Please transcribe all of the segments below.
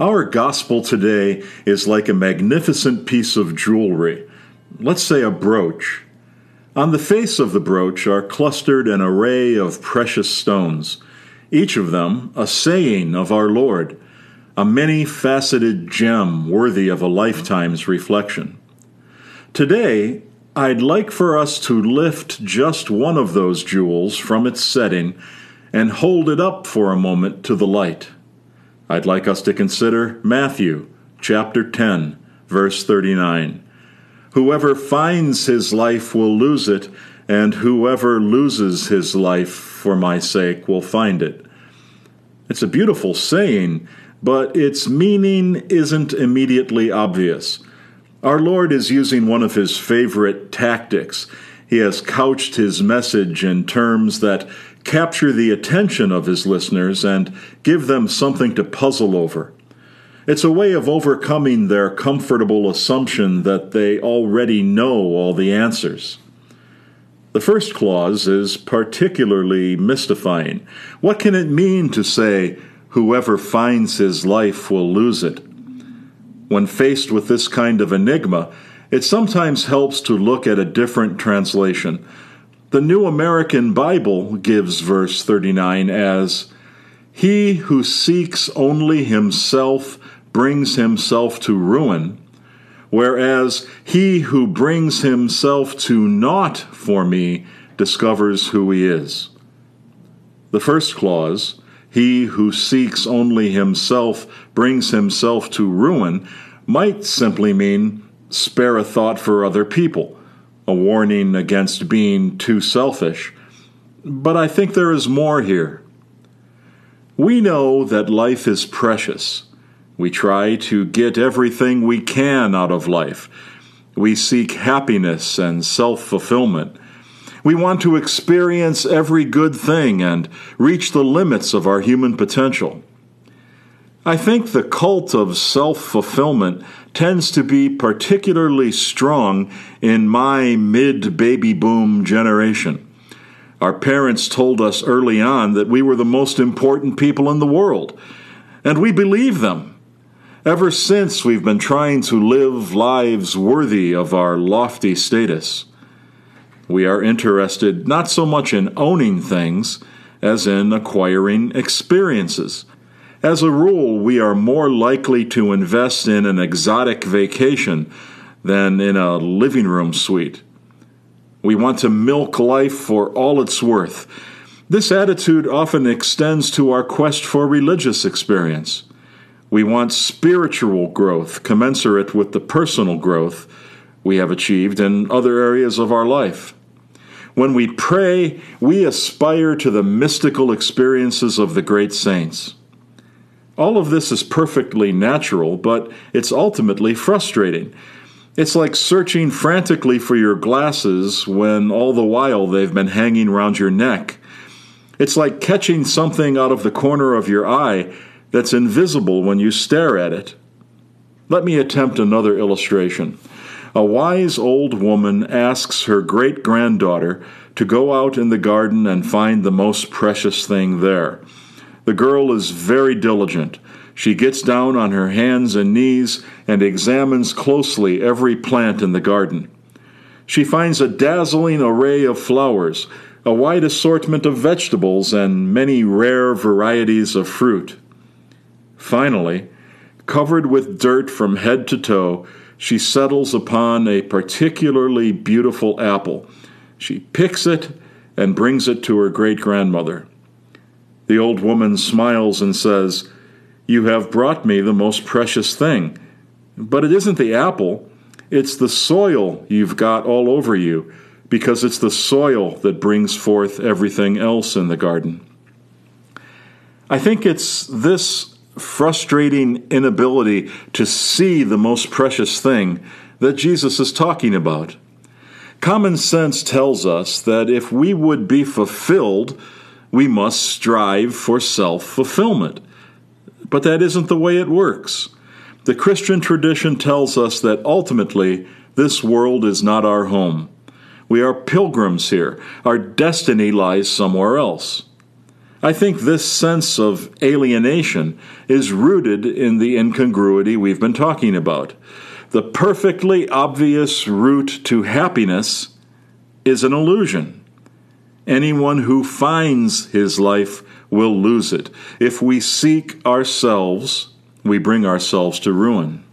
Our gospel today is like a magnificent piece of jewelry, let's say a brooch. On the face of the brooch are clustered an array of precious stones, each of them a saying of our Lord, a many faceted gem worthy of a lifetime's reflection. Today, I'd like for us to lift just one of those jewels from its setting and hold it up for a moment to the light. I'd like us to consider Matthew chapter 10, verse 39. Whoever finds his life will lose it, and whoever loses his life for my sake will find it. It's a beautiful saying, but its meaning isn't immediately obvious. Our Lord is using one of his favorite tactics. He has couched his message in terms that capture the attention of his listeners and give them something to puzzle over. It's a way of overcoming their comfortable assumption that they already know all the answers. The first clause is particularly mystifying. What can it mean to say, whoever finds his life will lose it? When faced with this kind of enigma, it sometimes helps to look at a different translation the New American Bible gives verse 39 as He who seeks only himself brings himself to ruin, whereas he who brings himself to naught for me discovers who he is. The first clause, he who seeks only himself brings himself to ruin, might simply mean spare a thought for other people a warning against being too selfish. But I think there is more here. We know that life is precious. We try to get everything we can out of life. We seek happiness and self fulfillment. We want to experience every good thing and reach the limits of our human potential. I think the cult of self fulfillment tends to be particularly strong in my mid baby boom generation. Our parents told us early on that we were the most important people in the world, and we believe them. Ever since, we've been trying to live lives worthy of our lofty status. We are interested not so much in owning things as in acquiring experiences. As a rule, we are more likely to invest in an exotic vacation than in a living room suite. We want to milk life for all it's worth. This attitude often extends to our quest for religious experience. We want spiritual growth commensurate with the personal growth we have achieved in other areas of our life. When we pray, we aspire to the mystical experiences of the great saints. All of this is perfectly natural, but it's ultimately frustrating. It's like searching frantically for your glasses when all the while they've been hanging around your neck. It's like catching something out of the corner of your eye that's invisible when you stare at it. Let me attempt another illustration. A wise old woman asks her great granddaughter to go out in the garden and find the most precious thing there. The girl is very diligent. She gets down on her hands and knees and examines closely every plant in the garden. She finds a dazzling array of flowers, a wide assortment of vegetables, and many rare varieties of fruit. Finally, covered with dirt from head to toe, she settles upon a particularly beautiful apple. She picks it and brings it to her great grandmother. The old woman smiles and says, You have brought me the most precious thing. But it isn't the apple, it's the soil you've got all over you, because it's the soil that brings forth everything else in the garden. I think it's this frustrating inability to see the most precious thing that Jesus is talking about. Common sense tells us that if we would be fulfilled we must strive for self fulfillment. But that isn't the way it works. The Christian tradition tells us that ultimately this world is not our home. We are pilgrims here. Our destiny lies somewhere else. I think this sense of alienation is rooted in the incongruity we've been talking about. The perfectly obvious route to happiness is an illusion. Anyone who finds his life will lose it. If we seek ourselves, we bring ourselves to ruin.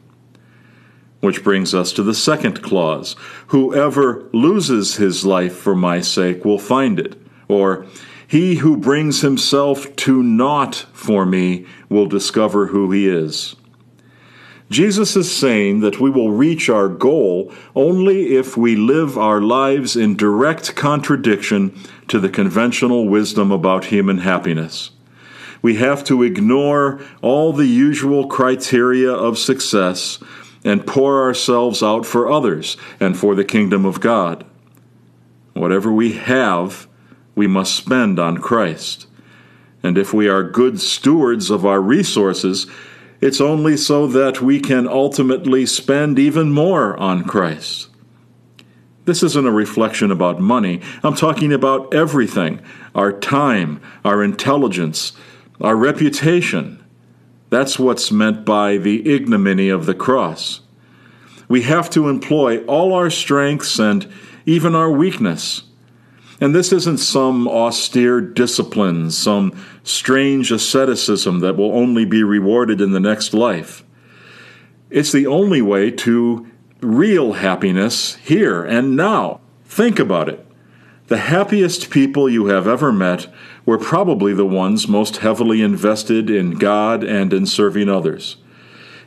Which brings us to the second clause Whoever loses his life for my sake will find it. Or, he who brings himself to naught for me will discover who he is. Jesus is saying that we will reach our goal only if we live our lives in direct contradiction to the conventional wisdom about human happiness. We have to ignore all the usual criteria of success and pour ourselves out for others and for the kingdom of God. Whatever we have, we must spend on Christ. And if we are good stewards of our resources, it's only so that we can ultimately spend even more on Christ. This isn't a reflection about money. I'm talking about everything our time, our intelligence, our reputation. That's what's meant by the ignominy of the cross. We have to employ all our strengths and even our weakness and this isn't some austere discipline, some strange asceticism that will only be rewarded in the next life. It's the only way to real happiness here and now. Think about it. The happiest people you have ever met were probably the ones most heavily invested in God and in serving others.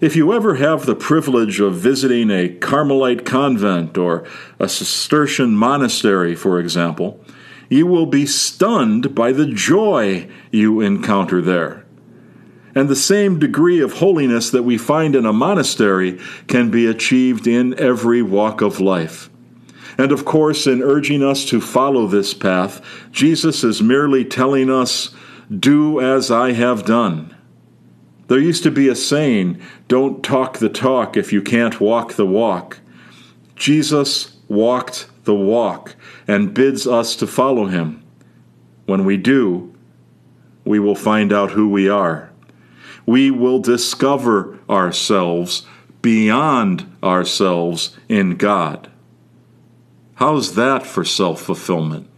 If you ever have the privilege of visiting a Carmelite convent or a Cistercian monastery, for example, you will be stunned by the joy you encounter there. And the same degree of holiness that we find in a monastery can be achieved in every walk of life. And of course, in urging us to follow this path, Jesus is merely telling us, Do as I have done. There used to be a saying, don't talk the talk if you can't walk the walk. Jesus walked the walk and bids us to follow him. When we do, we will find out who we are. We will discover ourselves beyond ourselves in God. How's that for self fulfillment?